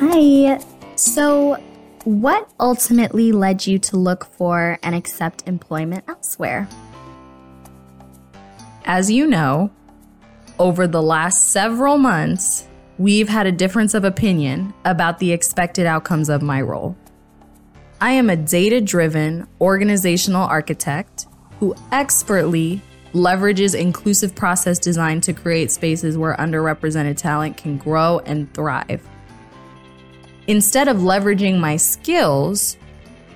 Hi. So, what ultimately led you to look for and accept employment elsewhere? As you know, over the last several months, we've had a difference of opinion about the expected outcomes of my role. I am a data driven organizational architect who expertly leverages inclusive process design to create spaces where underrepresented talent can grow and thrive. Instead of leveraging my skills,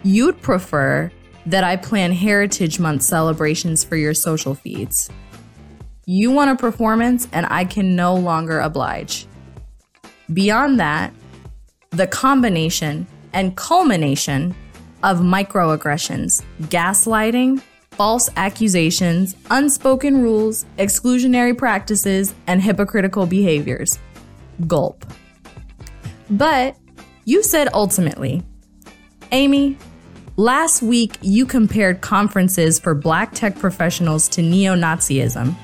you'd prefer that I plan Heritage Month celebrations for your social feeds. You want a performance, and I can no longer oblige. Beyond that, the combination and culmination of microaggressions, gaslighting, false accusations, unspoken rules, exclusionary practices, and hypocritical behaviors. Gulp. But you said ultimately, Amy, last week you compared conferences for black tech professionals to neo Nazism.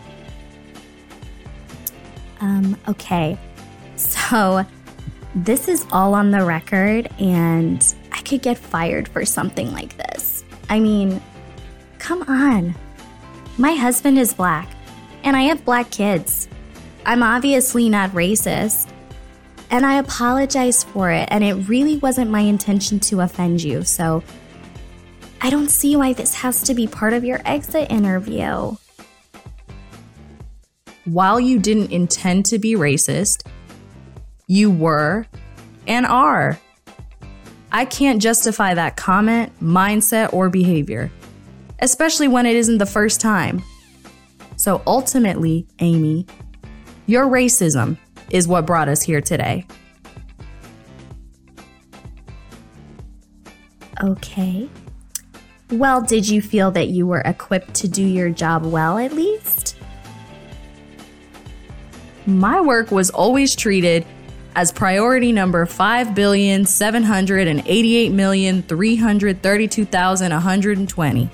Um, okay. So, this is all on the record, and I could get fired for something like this. I mean, come on. My husband is black, and I have black kids. I'm obviously not racist. And I apologize for it, and it really wasn't my intention to offend you, so I don't see why this has to be part of your exit interview. While you didn't intend to be racist, you were and are. I can't justify that comment, mindset, or behavior, especially when it isn't the first time. So ultimately, Amy, your racism is what brought us here today. Okay. Well, did you feel that you were equipped to do your job well at least? My work was always treated as priority number 5,788,332,120.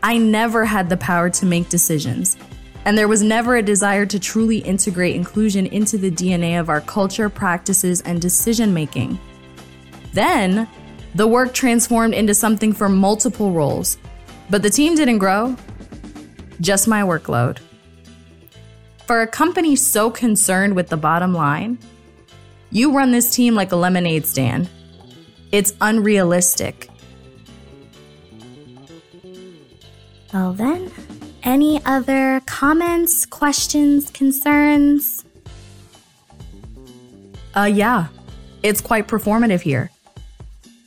I never had the power to make decisions, and there was never a desire to truly integrate inclusion into the DNA of our culture, practices, and decision making. Then, the work transformed into something for multiple roles, but the team didn't grow, just my workload. For a company so concerned with the bottom line, you run this team like a lemonade stand. It's unrealistic. Well, then, any other comments, questions, concerns? Uh, yeah, it's quite performative here.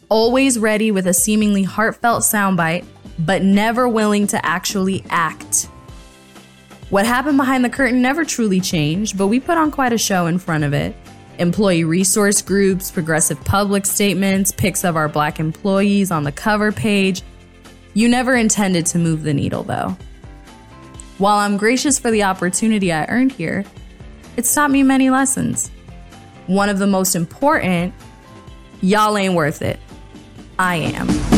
Always ready with a seemingly heartfelt soundbite, but never willing to actually act. What happened behind the curtain never truly changed, but we put on quite a show in front of it employee resource groups, progressive public statements, pics of our black employees on the cover page. You never intended to move the needle, though. While I'm gracious for the opportunity I earned here, it's taught me many lessons. One of the most important y'all ain't worth it. I am.